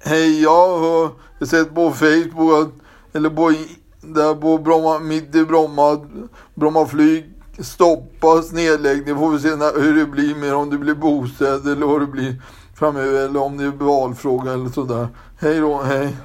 Hej, jag har sett på Facebook att, eller på, där på Bromma, mitt i Bromma, Bromma flyg stoppas nedläggning. Får vi se när, hur det blir med om det blir bostäder eller vad det blir framöver eller om det är valfråga eller sådär. Hej då, hej.